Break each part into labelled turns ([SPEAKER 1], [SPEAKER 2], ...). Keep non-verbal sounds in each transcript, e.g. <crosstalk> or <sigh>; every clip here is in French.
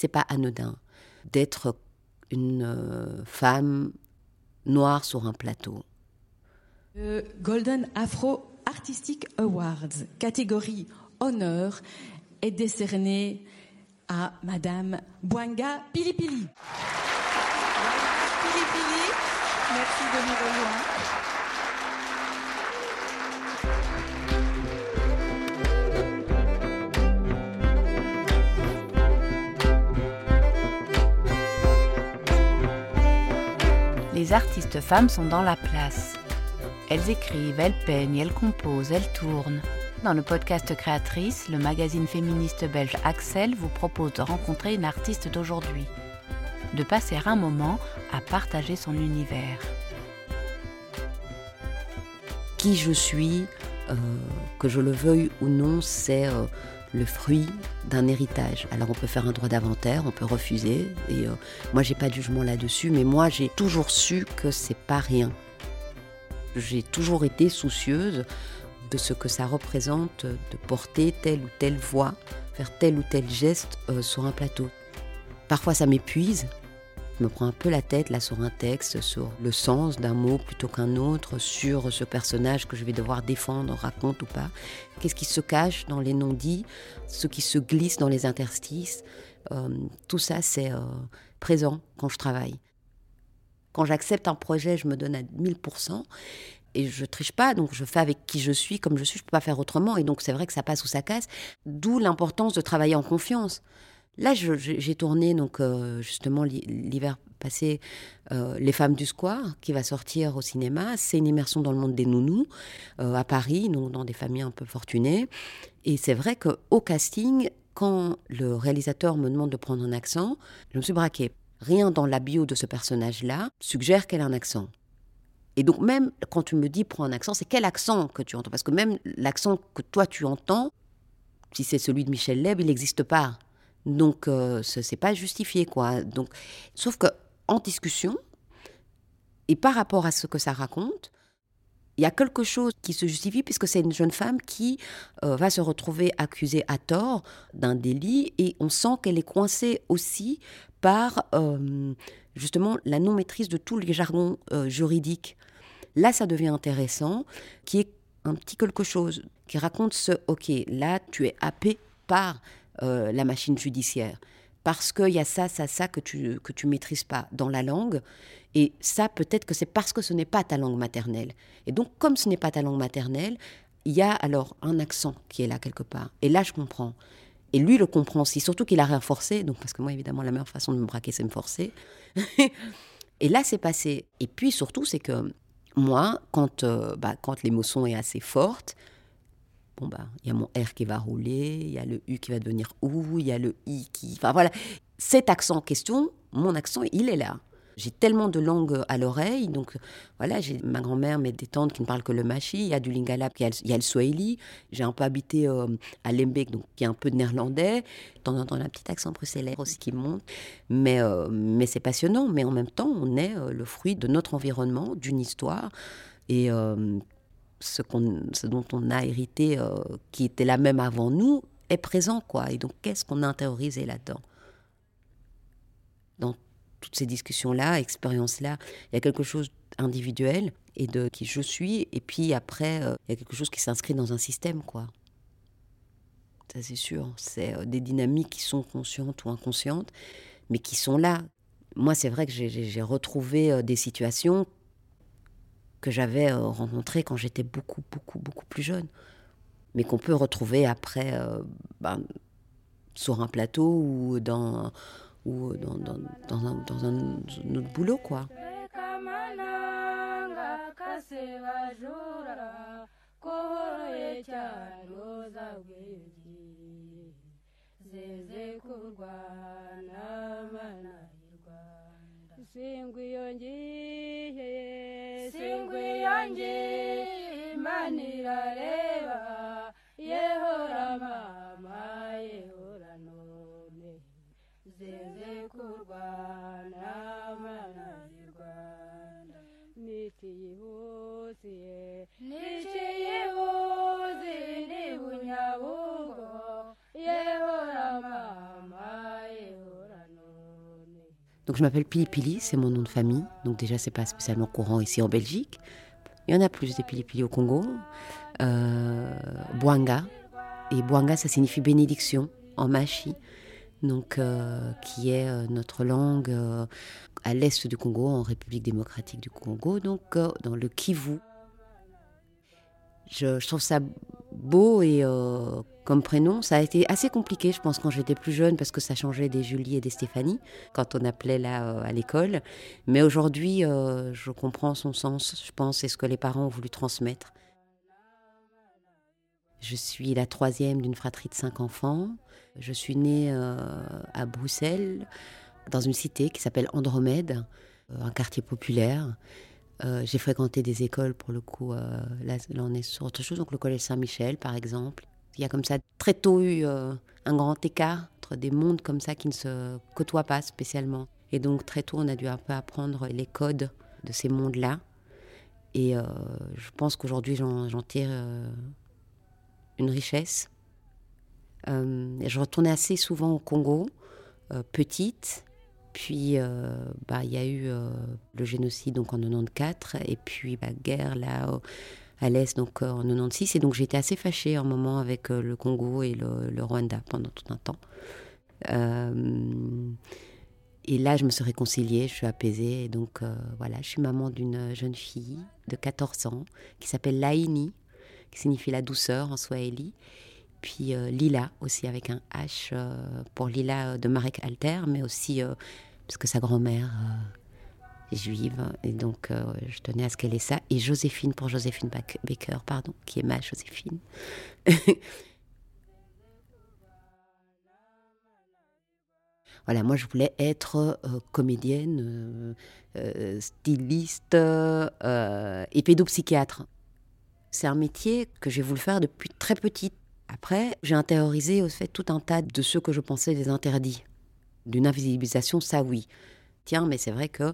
[SPEAKER 1] C'est pas anodin d'être une euh, femme noire sur un plateau.
[SPEAKER 2] Le Golden Afro Artistic Awards, catégorie honneur, est décerné à Madame Bwanga Pilipili.
[SPEAKER 3] Pilipili, merci de nous rejoindre.
[SPEAKER 4] Les artistes femmes sont dans la place. Elles écrivent, elles peignent, elles composent, elles tournent. Dans le podcast Créatrice, le magazine féministe belge Axel vous propose de rencontrer une artiste d'aujourd'hui, de passer un moment à partager son univers.
[SPEAKER 1] Qui je suis, euh, que je le veuille ou non, c'est euh, le fruit d'un héritage. Alors on peut faire un droit d'inventaire, on peut refuser, et euh, moi j'ai pas de jugement là-dessus, mais moi j'ai toujours su que c'est pas rien. J'ai toujours été soucieuse de ce que ça représente de porter telle ou telle voix, faire tel ou tel geste euh, sur un plateau. Parfois ça m'épuise, me prends un peu la tête là sur un texte, sur le sens d'un mot plutôt qu'un autre, sur ce personnage que je vais devoir défendre, raconte ou pas. Qu'est-ce qui se cache dans les non-dits, ce qui se glisse dans les interstices. Euh, tout ça, c'est euh, présent quand je travaille. Quand j'accepte un projet, je me donne à 1000% et je triche pas, donc je fais avec qui je suis, comme je suis, je peux pas faire autrement. Et donc c'est vrai que ça passe ou ça casse. D'où l'importance de travailler en confiance. Là, j'ai tourné donc euh, justement l'hiver passé euh, Les femmes du square qui va sortir au cinéma. C'est une immersion dans le monde des nounous euh, à Paris, donc dans des familles un peu fortunées. Et c'est vrai qu'au casting, quand le réalisateur me demande de prendre un accent, je me suis braquée. Rien dans la bio de ce personnage-là suggère qu'elle a un accent. Et donc même quand tu me dis prends un accent, c'est quel accent que tu entends? Parce que même l'accent que toi tu entends, si c'est celui de Michel Leb, il n'existe pas. Donc, euh, ce n'est pas justifié, quoi. Donc, sauf que en discussion, et par rapport à ce que ça raconte, il y a quelque chose qui se justifie puisque c'est une jeune femme qui euh, va se retrouver accusée à tort d'un délit et on sent qu'elle est coincée aussi par euh, justement la non-maîtrise de tous les jargons juridiques. Là, ça devient intéressant, qui est un petit quelque chose qui raconte ce, ok, là, tu es happé par euh, la machine judiciaire. Parce qu'il y a ça, ça, ça que tu que tu maîtrises pas dans la langue. Et ça, peut-être que c'est parce que ce n'est pas ta langue maternelle. Et donc, comme ce n'est pas ta langue maternelle, il y a alors un accent qui est là quelque part. Et là, je comprends. Et lui le comprend aussi, surtout qu'il a rien forcé. Donc, parce que moi, évidemment, la meilleure façon de me braquer, c'est me forcer. <laughs> et là, c'est passé. Et puis, surtout, c'est que moi, quand, euh, bah, quand l'émotion est assez forte, bon bah, il y a mon R qui va rouler, il y a le U qui va devenir OU, il y a le I qui. Enfin voilà, cet accent en question, mon accent, il est là. J'ai tellement de langues à l'oreille, donc voilà, j'ai ma grand-mère, mes des tantes qui ne parlent que le machi, il y a du lingala, il y a le, swahili, j'ai un peu habité euh, à Lembeek, donc qui a un peu de néerlandais, de temps en temps un petit accent bruxellois aussi qui monte, mais, euh, mais c'est passionnant, mais en même temps, on est euh, le fruit de notre environnement, d'une histoire, et ce, ce dont on a hérité, euh, qui était là même avant nous, est présent, quoi. Et donc, qu'est-ce qu'on a intériorisé là-dedans? Dans toutes ces discussions-là, expériences-là, il y a quelque chose d'individuel et de qui je suis, et puis après, euh, il y a quelque chose qui s'inscrit dans un système, quoi. Ça, c'est sûr. C'est euh, des dynamiques qui sont conscientes ou inconscientes, mais qui sont là. Moi, c'est vrai que j'ai retrouvé des situations que j'avais euh, rencontré quand j'étais beaucoup, beaucoup, beaucoup plus jeune, mais qu'on peut retrouver après euh, ben, sur un plateau ou dans, ou dans, dans, un, dans un, autre boulot, quoi. Donc je m'appelle Pili Pili, c'est mon nom de famille. Donc déjà c'est pas spécialement courant ici en Belgique. Il y en a plus des Pili Pili au Congo. Euh, Bwanga. Et Bwanga ça signifie bénédiction en machi. Donc euh, qui est euh, notre langue euh, à l'est du Congo, en République démocratique du Congo, donc dans le Kivu. Je trouve ça beau et euh, comme prénom, ça a été assez compliqué, je pense, quand j'étais plus jeune, parce que ça changeait des Julie et des Stéphanie, quand on appelait là euh, à l'école. Mais aujourd'hui, euh, je comprends son sens, je pense, et ce que les parents ont voulu transmettre. Je suis la troisième d'une fratrie de cinq enfants. Je suis née à Bruxelles, dans une cité qui s'appelle Andromède, un quartier populaire. Euh, j'ai fréquenté des écoles, pour le coup, euh, là, on est sur autre chose, donc le collège Saint-Michel, par exemple. Il y a comme ça très tôt eu euh, un grand écart entre des mondes comme ça qui ne se côtoient pas spécialement. Et donc très tôt, on a dû un peu apprendre les codes de ces mondes-là. Et je pense qu'aujourd'hui, j'en tire une richesse. Je retournais assez souvent au Congo, petite. Puis, euh, bah, il y a eu euh, le génocide donc en 94, et puis la guerre là à l'est donc euh, en 96. Et donc j'étais assez fâchée un moment avec le Congo et le, Rwanda pendant tout un temps. Et là, je me suis réconciliée, je suis apaisée. Et donc, voilà, je suis maman d'une jeune fille de 14 ans qui s'appelle Laini, qui signifie la douceur en swahili. Puis euh, Lila aussi avec un H euh, pour Lila euh, de Marek Alter, mais aussi parce que sa grand-mère est juive. Et donc, je tenais à ce qu'elle ait ça. Et Joséphine pour Joséphine Baker, pardon, qui est ma Joséphine. <laughs> Voilà, moi je voulais être comédienne, styliste et pédopsychiatre. C'est un métier que j'ai voulu faire depuis très petite. Après, j'ai intériorisé au fait tout un tas de ceux que je pensais des interdits. D'une invisibilisation, ça oui. Tiens, mais c'est vrai que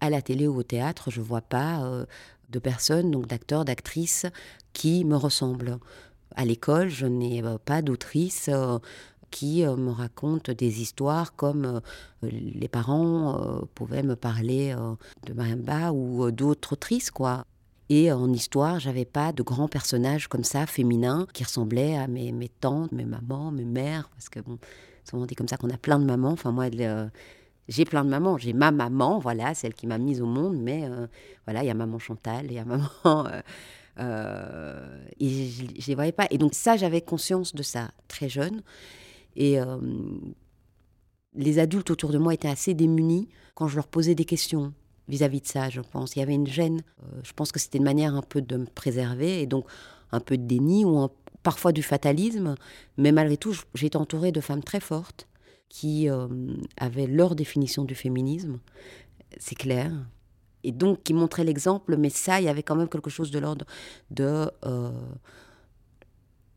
[SPEAKER 1] à la télé ou au théâtre, je vois pas euh, de personnes, donc d'acteurs, d'actrices, qui me ressemblent. À l'école, je n'ai euh, pas d'autrice euh, qui me raconte des histoires comme les parents pouvaient me parler de Marimba ou d'autres autrices, quoi. Et en histoire, j'avais pas de grands personnages comme ça, féminins, qui ressemblaient à mes, tantes, mes mamans, mes mères, parce que bon, souvent dit comme ça qu'on a plein de mamans. Enfin, moi, euh, j'ai plein de mamans. J'ai ma maman, voilà, celle qui m'a mise au monde, mais euh, voilà, il y a maman Chantal, il y a maman. <laughs> euh, et je ne les voyais pas. Et donc, ça, j'avais conscience de ça très jeune. Et les adultes autour de moi étaient assez démunis quand je leur posais des questions vis-à-vis de ça, je pense. Il y avait une gêne. Euh, je pense que c'était une manière un peu de me préserver et donc un peu de déni ou un- parfois du fatalisme. Mais malgré tout, j'ai été entourée de femmes très fortes qui euh, avaient leur définition du féminisme, c'est clair. Et donc qui montraient l'exemple, mais ça, il y avait quand même quelque chose de l'ordre de... euh,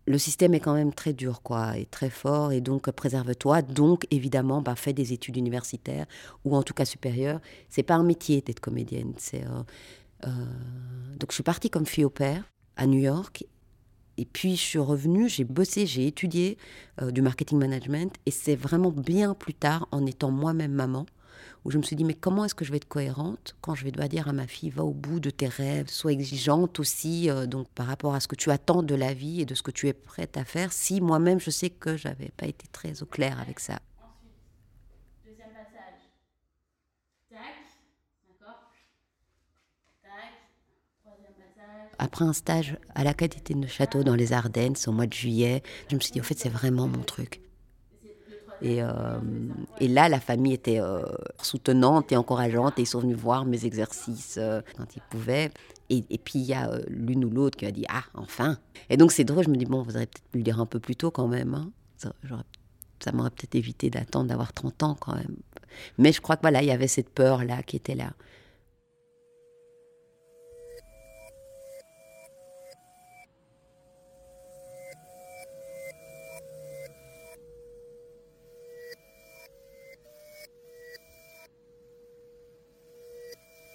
[SPEAKER 1] le système est quand même très dur, quoi, et très fort, et donc préserve-toi. Donc, évidemment, bah, fais des études universitaires ou en tout cas supérieures. C'est pas un métier d'être comédienne. C'est euh, euh, donc je suis partie comme fille au père à New York, et puis je suis revenue, j'ai bossé, j'ai étudié euh, du marketing management, et c'est vraiment bien plus tard, en étant moi-même maman, où je me suis dit, mais comment est-ce que je vais être cohérente quand je vais devoir dire à ma fille, va au bout de tes rêves, sois exigeante aussi, euh, donc par rapport à ce que tu attends de la vie et de ce que tu es prête à faire, si moi-même je sais que j'avais pas été très au clair avec ça.
[SPEAKER 5] Deuxième passage. Tac. D'accord Tac. Troisième passage.
[SPEAKER 1] Après un stage à l'Académie de Château dans les Ardennes, au mois de juillet, je me suis dit, au fait, c'est vraiment mon truc. Et, euh, et là, la famille était euh, soutenante et encourageante et ils sont venus voir mes exercices euh, quand ils pouvaient. Et, puis il y a l'une ou l'autre qui a dit Ah, enfin Et donc c'est drôle, je me dis Bon, vous auriez peut-être pu le dire un peu plus tôt quand même. hein. Ça m'aurait peut-être évité d'attendre d'avoir 30 ans quand même. Mais je crois que voilà, il y avait cette peur-là qui était là.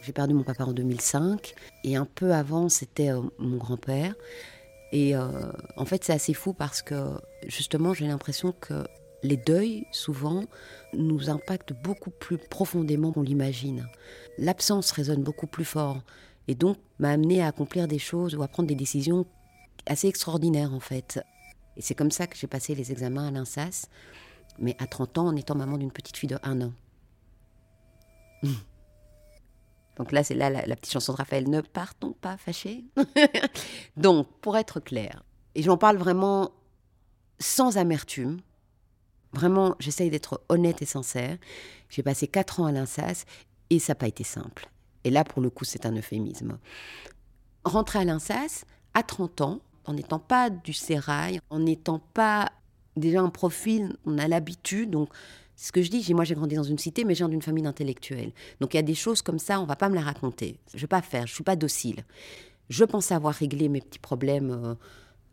[SPEAKER 1] J'ai perdu mon papa en 2005 et un peu avant c'était euh, mon grand-père. Et euh, en fait c'est assez fou parce que justement j'ai l'impression que Les deuils, souvent, nous impactent beaucoup plus profondément qu'on l'imagine. L'absence résonne beaucoup plus fort et donc m'a amené à accomplir des choses ou à prendre des décisions assez extraordinaires en fait. Et c'est comme ça que j'ai passé les examens à l'INSAS, mais à 30 ans en étant maman d'une petite fille de 1 an. Donc là, c'est là la, petite chanson de Raphaël, ne partons pas fâchés. <laughs> Donc, pour être clair, et j'en parle vraiment sans amertume, vraiment, j'essaye d'être honnête et sincère. J'ai passé 4 ans à l'INSAS et ça n'a pas été simple. Et là, pour le coup, c'est un euphémisme. Rentrer à l'INSAS à 30 ans, en n'étant pas du sérail, en n'étant pas déjà un profil, on a l'habitude, donc ce que je dis, moi j'ai grandi dans une cité, mais j'ai d'une famille d'intellectuels. Donc il y a des choses comme ça, on va pas me les raconter. Je vais pas faire, je suis pas docile. Je pense avoir réglé mes petits problèmes euh,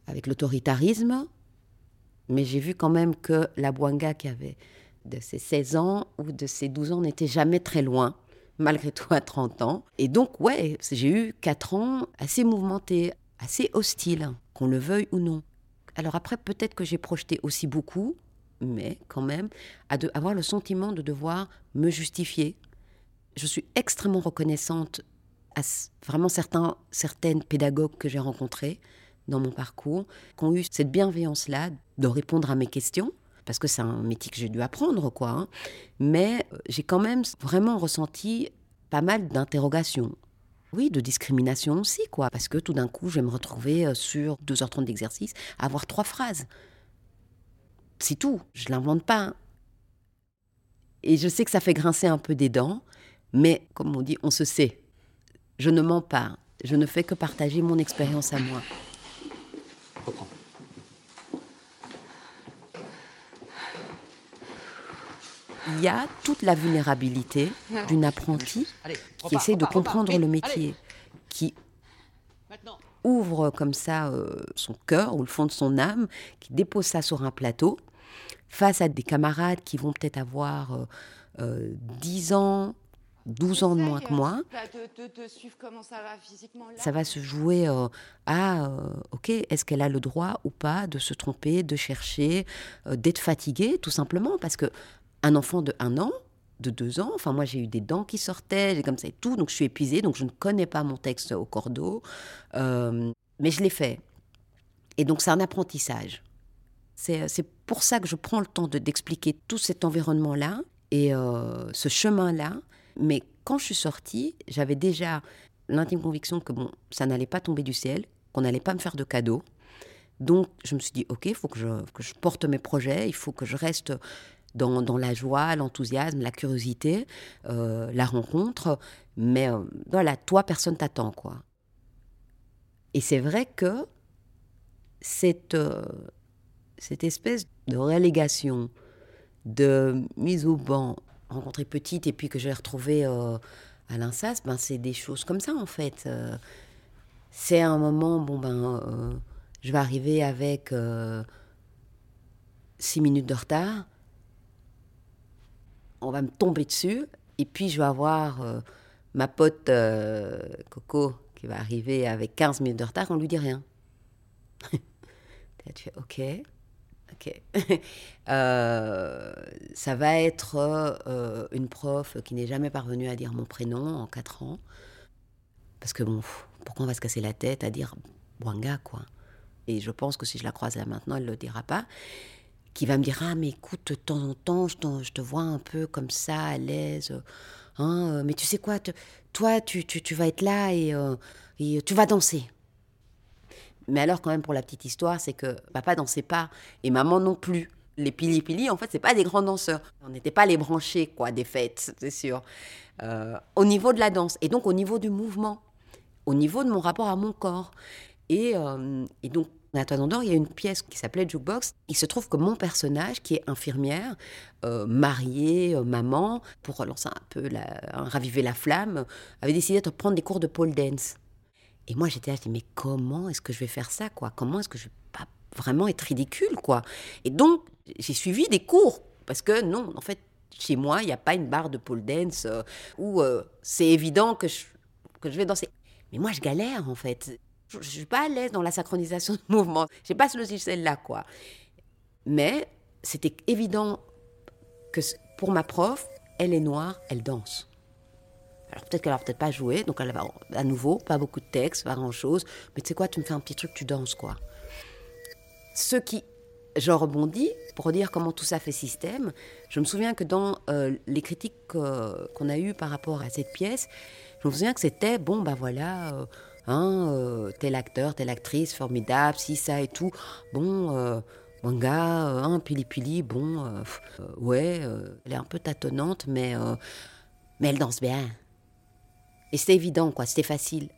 [SPEAKER 1] avec l'autoritarisme, mais j'ai vu quand même que la Boanga qui avait de ses 16 ans ou de ses 12 ans n'était jamais très loin, malgré tout à 30 ans. Et donc ouais, j'ai eu 4 ans assez mouvementés, assez hostiles, qu'on le veuille ou non. Alors après, peut-être que j'ai projeté aussi beaucoup, mais quand même, à de, avoir le sentiment de devoir me justifier. Je suis extrêmement reconnaissante à vraiment certains, certaines pédagogues que j'ai rencontrées dans mon parcours, qui ont eu cette bienveillance-là de répondre à mes questions, parce que c'est un métier que j'ai dû apprendre, quoi. Hein. Mais euh, j'ai quand même vraiment ressenti pas mal d'interrogations. Oui, de discrimination aussi, quoi. Parce que tout d'un coup, je vais me retrouver euh, sur 2h30 d'exercice à avoir trois phrases. C'est tout, je ne l'invente pas. Hein. Et je sais que ça fait grincer un peu des dents, mais comme on dit, on se sait. Je ne mens pas, je ne fais que partager mon expérience à moi. Il y a toute la vulnérabilité d'une apprentie qui essaie de comprendre le métier, qui ouvre comme ça euh, son cœur ou le fond de son âme, qui dépose ça sur un plateau, face à des camarades qui vont peut-être avoir euh, euh, 10 ans, 12 ans de moins que moi. Ça va se jouer euh, à, euh, ok, est-ce qu'elle a le droit ou pas de se tromper, de chercher, d'être fatiguée, tout simplement, parce que un enfant de 1 an, de 2 ans, enfin moi j'ai eu des dents qui sortaient, comme ça et tout, donc je suis épuisée, donc je ne connais pas mon texte au cordeau, mais je l'ai fait. Et donc c'est un apprentissage. C'est pour ça que je prends le temps d'expliquer tout cet environnement-là et euh, ce chemin-là. Mais quand je suis sortie, j'avais déjà l'intime conviction que bon, ça n'allait pas tomber du ciel, qu'on n'allait pas me faire de cadeaux. Donc je me suis dit, ok, il faut que je, que je, porte mes projets, il faut que je reste dans, la joie, l'enthousiasme, la curiosité, euh, la rencontre. Mais euh, voilà, toi, personne t'attend, quoi. Et c'est vrai que cette, euh, cette espèce de relégation, de mise au banc, rencontrée petite et puis que j'ai retrouvée euh, à l'INSAS, ben c'est des choses comme ça en fait. Euh, c'est un moment, bon ben, euh, je vais arriver avec six minutes de retard, on va me tomber dessus, et puis je vais avoir ma pote Coco qui va arriver avec 15 minutes de retard, on lui dit rien. <laughs> tu fais OK. Ok. <laughs> Euh, ça va être euh, une prof qui n'est jamais parvenue à dire mon prénom en 4 ans. Parce que bon, pourquoi on va se casser la tête à dire Wanga, quoi? Et je pense que si je la croise là maintenant, elle ne le dira pas. Qui va me dire Ah, mais écoute, de temps en temps, je, te vois un peu comme ça, à l'aise. Hein, mais tu sais quoi, te, toi, tu, tu, tu, vas être là et, euh, et tu vas danser. Mais alors, quand même, pour la petite histoire, c'est que papa dansait pas et maman non plus. Les pili-pili, en fait, c'est pas des grands danseurs. On n'était pas les branchés, quoi, des fêtes, c'est sûr. Euh, au niveau de la danse et donc au niveau du mouvement, au niveau de mon rapport à mon corps. Euh, et donc, à Toison d'Or, il y a une pièce qui s'appelait Jukebox. Il se trouve que mon personnage, qui est infirmière, euh, mariée, euh, maman, pour relancer un peu, la, raviver la flamme, avait décidé de prendre des cours de pole dance. Et moi, j'étais là, je dis, mais comment est-ce que je vais faire ça, quoi? Comment est-ce que je vais pas vraiment être ridicule, quoi? Et donc, j'ai suivi des cours, parce que non, en fait, chez moi, il n'y a pas une barre de pole dance euh, où c'est évident que je, que je vais danser. Mais moi, je galère, en fait. Je ne suis pas à l'aise dans la synchronisation de mouvements. Je n'ai pas ce logiciel-là, quoi. Mais c'était évident que pour ma prof, elle est noire, elle danse. Alors peut-être qu'elle va peut-être pas joué, donc elle va à nouveau, pas beaucoup de texte, pas grand-chose, mais tu sais quoi, tu me fais un petit truc, tu danses quoi. Ce qui, je rebondis pour dire comment tout ça fait système. Je me souviens que dans euh, les critiques qu'on a eues par rapport à cette pièce, je me souviens que c'était, bon ben voilà, euh, hein, euh, tel acteur, telle actrice, formidable, si ça et tout. Bon, manga, hein, pili pili, bon, ouais, elle est un peu tâtonnante, mais, mais elle danse bien. Et c'était évident, quoi, c'était facile.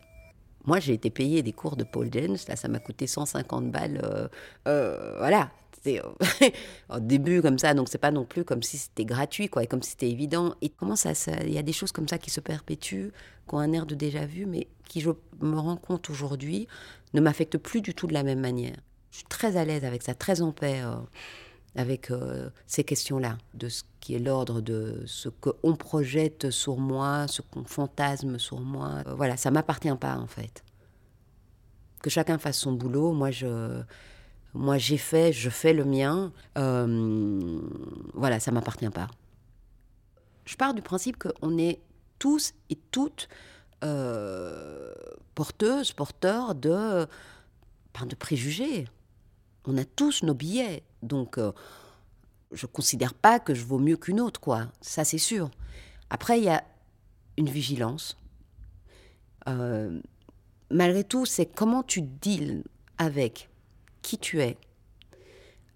[SPEAKER 1] Moi, j'ai été payé des cours de Paul James, là, ça m'a coûté 150 balles. Euh, euh, voilà, c'était euh, <laughs> au début comme ça, donc c'est pas non plus comme si c'était gratuit, quoi, et comme si c'était évident. Et comment ça, il y a des choses comme ça qui se perpétuent, qui ont un air de déjà vu, mais qui, je me rends compte aujourd'hui, ne m'affectent plus du tout de la même manière. Je suis très à l'aise avec ça, très en paix avec euh, ces questions-là, de ce qui est l'ordre de ce qu'on projette sur moi, ce qu'on fantasme sur moi. Euh, voilà, ça m'appartient pas en fait. Que chacun fasse son boulot, moi je, moi j'ai fait, je fais le mien. Euh, voilà, ça m'appartient pas. Je pars du principe qu'on est tous et toutes porteuses, porteurs de, de préjugés. On a tous nos billets. Donc, euh, je ne considère pas que je vaux mieux qu'une autre, quoi. Ça, c'est sûr. Après, il y a une vigilance. Euh, malgré tout, c'est comment tu deals avec qui tu es,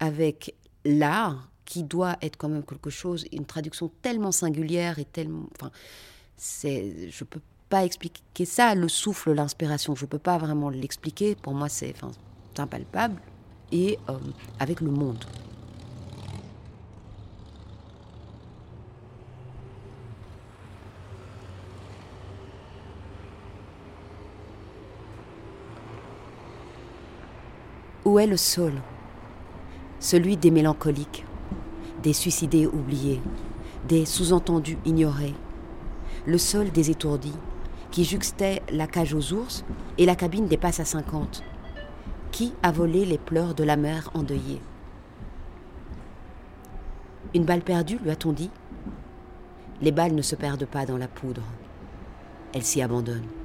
[SPEAKER 1] avec l'art, qui doit être quand même quelque chose, une traduction tellement singulière et tellement. Enfin, c'est, je peux pas expliquer ça, le souffle, l'inspiration, je peux pas vraiment l'expliquer. Pour moi, c'est, enfin, impalpable et euh, avec le monde. Où est le sol Celui des mélancoliques, des suicidés oubliés, des sous-entendus ignorés. Le sol des étourdis, qui juxtait la cage aux ours et la cabine des passes à 50, qui a volé les pleurs de la mère endeuillée? Une balle perdue, lui a-t-on dit? Les balles ne se perdent pas dans la poudre. Elles s'y abandonnent.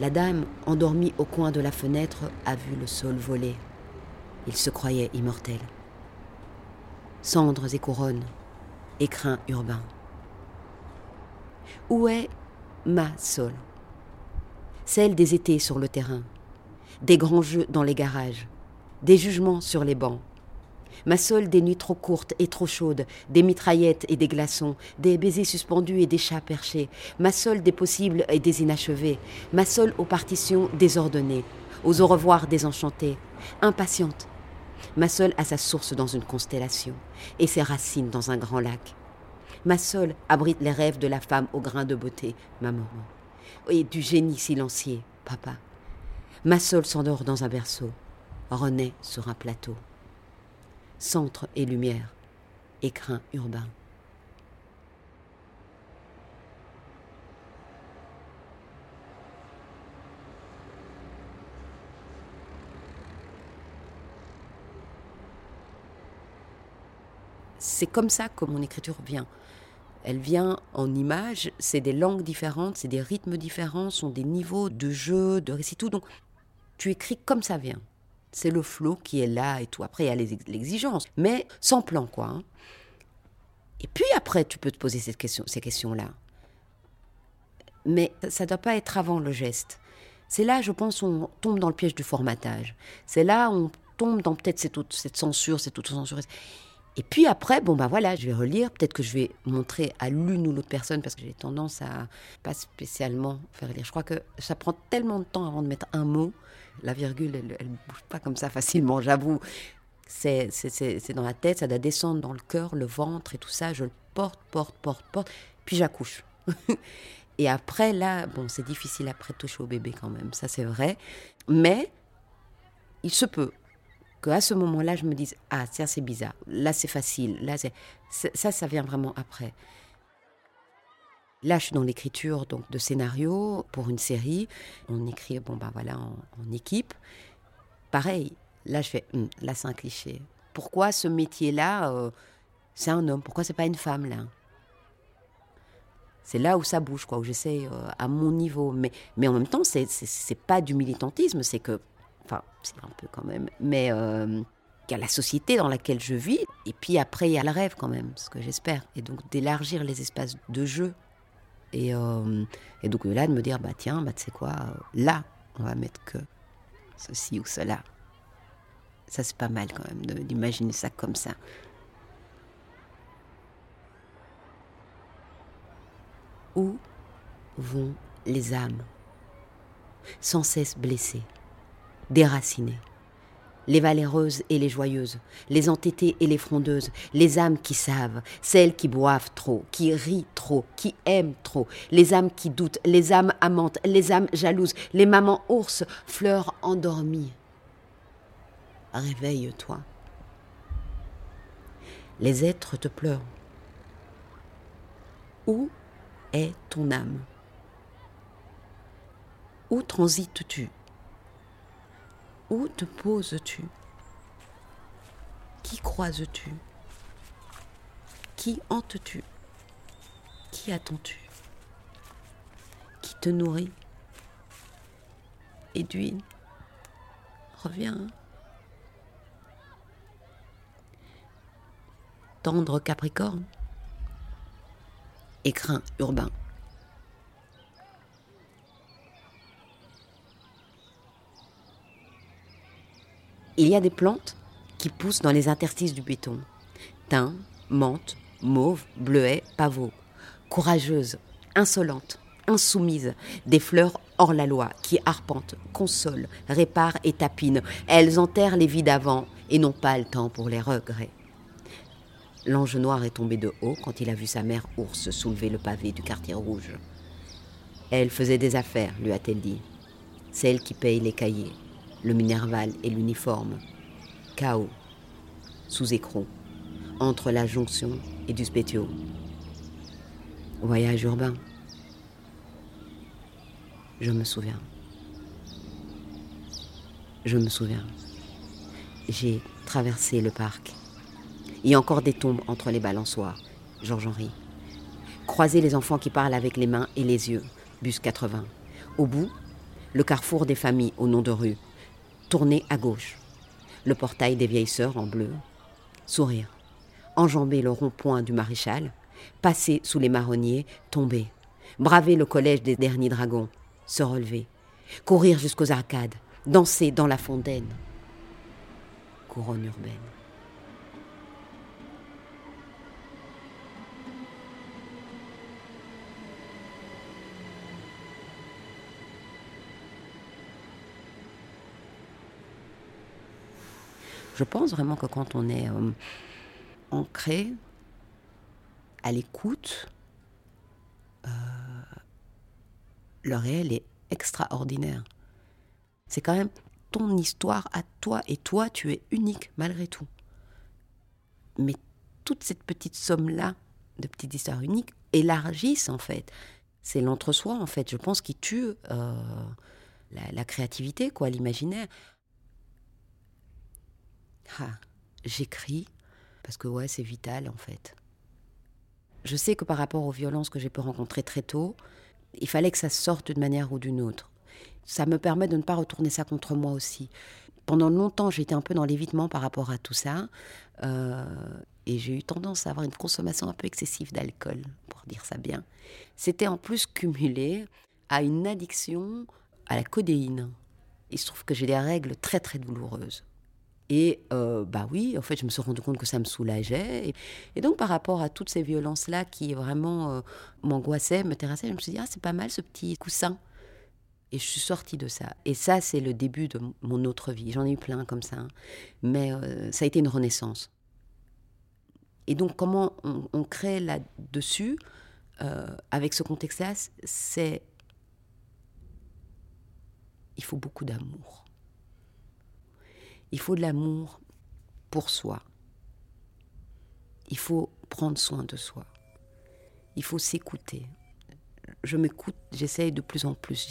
[SPEAKER 1] La dame, endormie au coin de la fenêtre, a vu le sol voler. Il se croyait immortel. Cendres et couronnes, écrins urbains. Où est ma sol Celle des étés sur le terrain, des grands jeux dans les garages, des jugements sur les bancs. Ma sole des nuits trop courtes et trop chaudes, des mitraillettes et des glaçons, des baisers suspendus et des chats perchés, ma sole des possibles et des inachevés, ma sole aux partitions désordonnées, aux au revoir désenchantés, impatiente. Ma sole a sa source dans une constellation et ses racines dans un grand lac. Ma sole abrite les rêves de la femme au grain de beauté, maman, et du génie silencieux, papa. Ma Massol s'endort dans un berceau, renaît sur un plateau. Centre et lumière, écrin urbain. C'est comme ça que mon écriture vient. Elle vient en images, c'est des langues différentes, c'est des rythmes différents, sont des niveaux de jeu, de récit, tout. Donc tu écris comme ça vient. C'est le flot qui est là et tout. Après, il y a l'exigence, mais sans plan, quoi. Hein. Et puis après, tu peux te poser ces questions-là. Mais ça ne doit pas être avant le geste. C'est là, je pense, on tombe dans le piège du formatage. C'est là, on tombe dans peut-être cette, cette censure, cette auto-censure. Et puis après, bon ben voilà, je vais relire. Peut-être que je vais montrer à l'une ou l'autre personne parce que j'ai tendance à pas spécialement faire lire. Je crois que ça prend tellement de temps avant de mettre un mot la virgule, elle ne bouge pas comme ça facilement, j'avoue. C'est dans la tête, ça doit descendre dans le cœur, le ventre et tout ça. Je le porte, porte, porte, porte, puis j'accouche. <laughs> et après, là, bon, c'est difficile après de toucher au bébé quand même, ça c'est vrai. Mais il se peut qu'à ce moment-là, je me dise Ah, ça c'est bizarre, là c'est facile, là c'est. Ça, ça vient vraiment après. Là, je suis dans l'écriture donc de scénarios pour une série. On écrit, bon ben voilà, en, équipe. Pareil, là je fais, hum, là c'est un cliché. Pourquoi ce métier-là, euh, c'est un homme? Pourquoi c'est pas une femme là? C'est là où ça bouge, quoi, où j'essaie euh, à mon niveau. Mais, mais en même temps, c'est, c'est, pas du militantisme, c'est que. Enfin, c'est un peu quand même. Mais euh, il y a la société dans laquelle je vis, et puis après, il y a le rêve quand même, ce que j'espère. Et donc d'élargir les espaces de jeu. Et, euh, et donc là, de me dire, bah tiens, bah, tu sais quoi, là, on va mettre que ceci ou cela. Ça, c'est pas mal quand même d'imaginer ça comme ça. Où vont les âmes Sans cesse blessées, déracinées? Les valéreuses et les joyeuses, les entêtées et les frondeuses, les âmes qui savent, celles qui boivent trop, qui rient trop, qui aiment trop, les âmes qui doutent, les âmes amantes, les âmes jalouses, les mamans ours, fleurs endormies. Réveille-toi. Les êtres te pleurent. Où est ton âme? Où transites-tu? Où te poses-tu? Qui croises-tu? Qui hantes-tu? Qui attends-tu? Qui te nourrit? Edwin, reviens. Tendre Capricorne? Écrin urbain. Il y a des plantes qui poussent dans les interstices du béton. Thym, menthe, mauve, bleuet, pavot. Courageuses, insolentes, insoumises, des fleurs hors la loi qui arpentent, consolent, réparent et tapinent. Elles enterrent les vies d'avant et n'ont pas le temps pour les regrets. L'ange noir est tombé de haut quand il a vu sa mère ours soulever le pavé du quartier rouge. Elle faisait des affaires, lui a-t-elle dit. Celle qui paye les cahiers, le minerval et l'uniforme. Chaos, sous écrou, entre la jonction et du spétio. Voyage urbain. Je me souviens. Je me souviens. J'ai traversé le parc il y a encore des tombes entre les balançoires. Georges-Henri. Croiser les enfants qui parlent avec les mains et les yeux. Bus 80. Au bout, le carrefour des familles au nom de rue. Tourner à gauche. Le portail des vieilles sœurs en bleu. Sourire. Enjamber le rond-point du maréchal. Passer sous les marronniers. Tomber. Braver le collège des derniers dragons. Se relever. Courir jusqu'aux arcades. Danser dans la fontaine. Couronne urbaine. Je pense vraiment que quand on est euh, ancré, à l'écoute, euh, le réel est extraordinaire. C'est quand même ton histoire à toi et toi, tu es unique malgré tout. Mais toute cette petite somme-là de petites histoires uniques élargissent en fait. C'est l'entre-soi en fait, je pense, qui tue euh, la, la, créativité, quoi, l'imaginaire. Ah, j'écris parce que ouais, c'est vital en fait. Je sais que par rapport aux violences que j'ai pu rencontrer très tôt, il fallait que ça sorte d'une manière ou d'une autre. Ça me permet de ne pas retourner ça contre moi aussi. Pendant longtemps, j'étais un peu dans l'évitement par rapport à tout ça. Euh, et j'ai eu tendance à avoir une consommation un peu excessive d'alcool, pour dire ça bien. C'était en plus cumulé à une addiction à la codéine. Il se trouve que j'ai des règles très très douloureuses. Et euh, bah oui, en fait, je me suis rendu compte que ça me soulageait. Et, donc, par rapport à toutes ces violences-là qui vraiment euh, m'angoissaient, me terrassaient, je me suis dit, ah, c'est pas mal ce petit coussin. Et je suis sortie de ça. Et ça, c'est le début de mon autre vie. J'en ai eu plein comme ça. Hein. Mais euh, ça a été une renaissance. Et donc, comment on, on crée là-dessus, avec ce contexte-là, c'est. Il faut beaucoup d'amour. Il faut de l'amour pour soi. Il faut prendre soin de soi. Il faut s'écouter. Je m'écoute, j'essaye de plus en plus.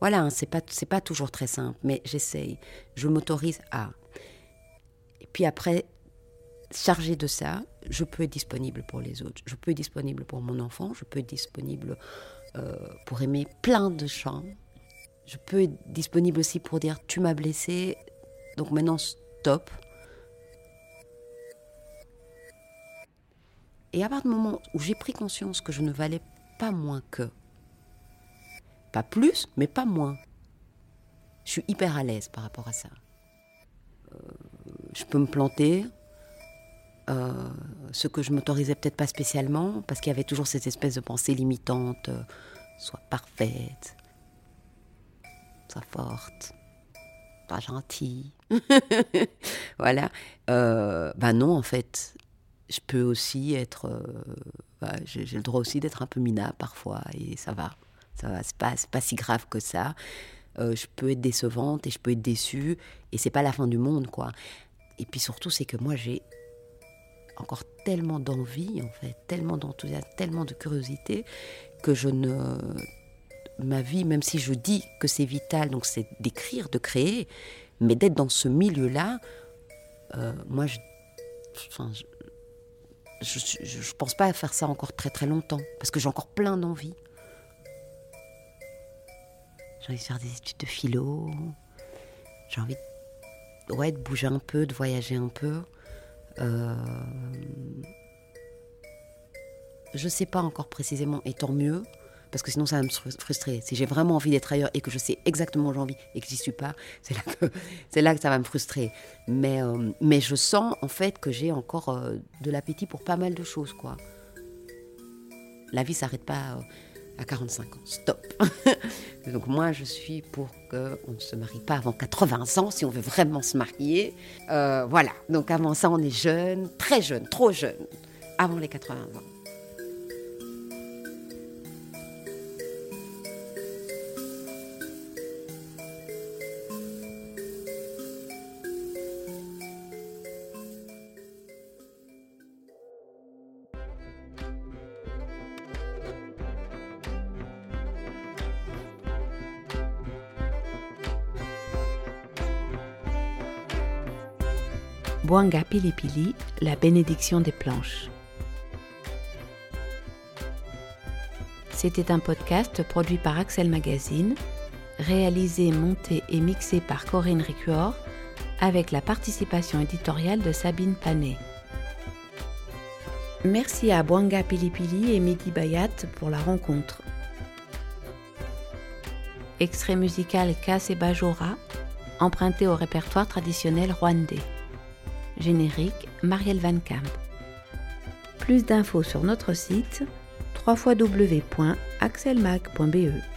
[SPEAKER 1] Voilà, hein, c'est pas, pas toujours très simple, mais j'essaye. Je m'autorise à. Et puis après, chargé de ça, je peux être disponible pour les autres. Je peux être disponible pour mon enfant, je peux être disponible euh, pour aimer plein de chants. Je peux être disponible aussi pour dire tu m'as blessé, donc maintenant stop. Et à partir du moment où j'ai pris conscience que je ne valais pas moins que, pas plus, mais pas moins, je suis hyper à l'aise par rapport à ça. Euh, je peux me planter, euh, ce que je m'autorisais peut-être pas spécialement, parce qu'il y avait toujours cette espèce de pensée limitante, euh, soit parfaite, soit forte, pas gentille. <laughs> voilà. Euh, ben non, en fait, je peux aussi être. Bah, j'ai le droit aussi d'être un peu mina parfois, et ça va. Ça va, c'est pas, pas si grave que ça. je peux être décevante et je peux être déçue, et c'est pas la fin du monde, quoi. Et puis surtout, c'est que moi, j'ai encore tellement d'envie, en fait, tellement d'enthousiasme, tellement de curiosité, que je ne. Ma vie, même si je dis que c'est vital, donc c'est d'écrire, de créer, mais d'être dans ce milieu-là, euh, moi, je, je, pense pas à faire ça encore très très longtemps, parce que j'ai encore plein d'envie. J'ai envie de faire des études de philo, j'ai envie de bouger un peu, de voyager un peu. Euh, je ne sais pas encore précisément, et tant mieux, parce que sinon ça va me frustrer. Si j'ai vraiment envie d'être ailleurs et que je sais exactement où j'ai envie et que j'y suis pas, <laughs> c'est là que, là que ça va me frustrer. Mais, euh, mais je sens en fait que j'ai encore euh, de l'appétit pour pas mal de choses. quoi. La vie s'arrête pas à 45 ans. Stop. <laughs> Donc moi, je suis pour qu'on ne se marie pas avant 80 ans si on veut vraiment se marier. Euh, voilà. Donc avant ça, on est jeune, très jeune, trop jeune, avant les 80 ans.
[SPEAKER 4] Boanga Pilipili, la bénédiction des planches. C'était un podcast produit par Axel Magazine, réalisé, monté et mixé par Corinne Ricuor, avec la participation éditoriale de Sabine Panet. Merci à Boanga Pilipili et Midi Bayat pour la rencontre. Extrait musical Kasse Bajora, emprunté au répertoire traditionnel rwandais. Générique Marielle Van Camp. Plus d'infos sur notre site www.axelmag.be.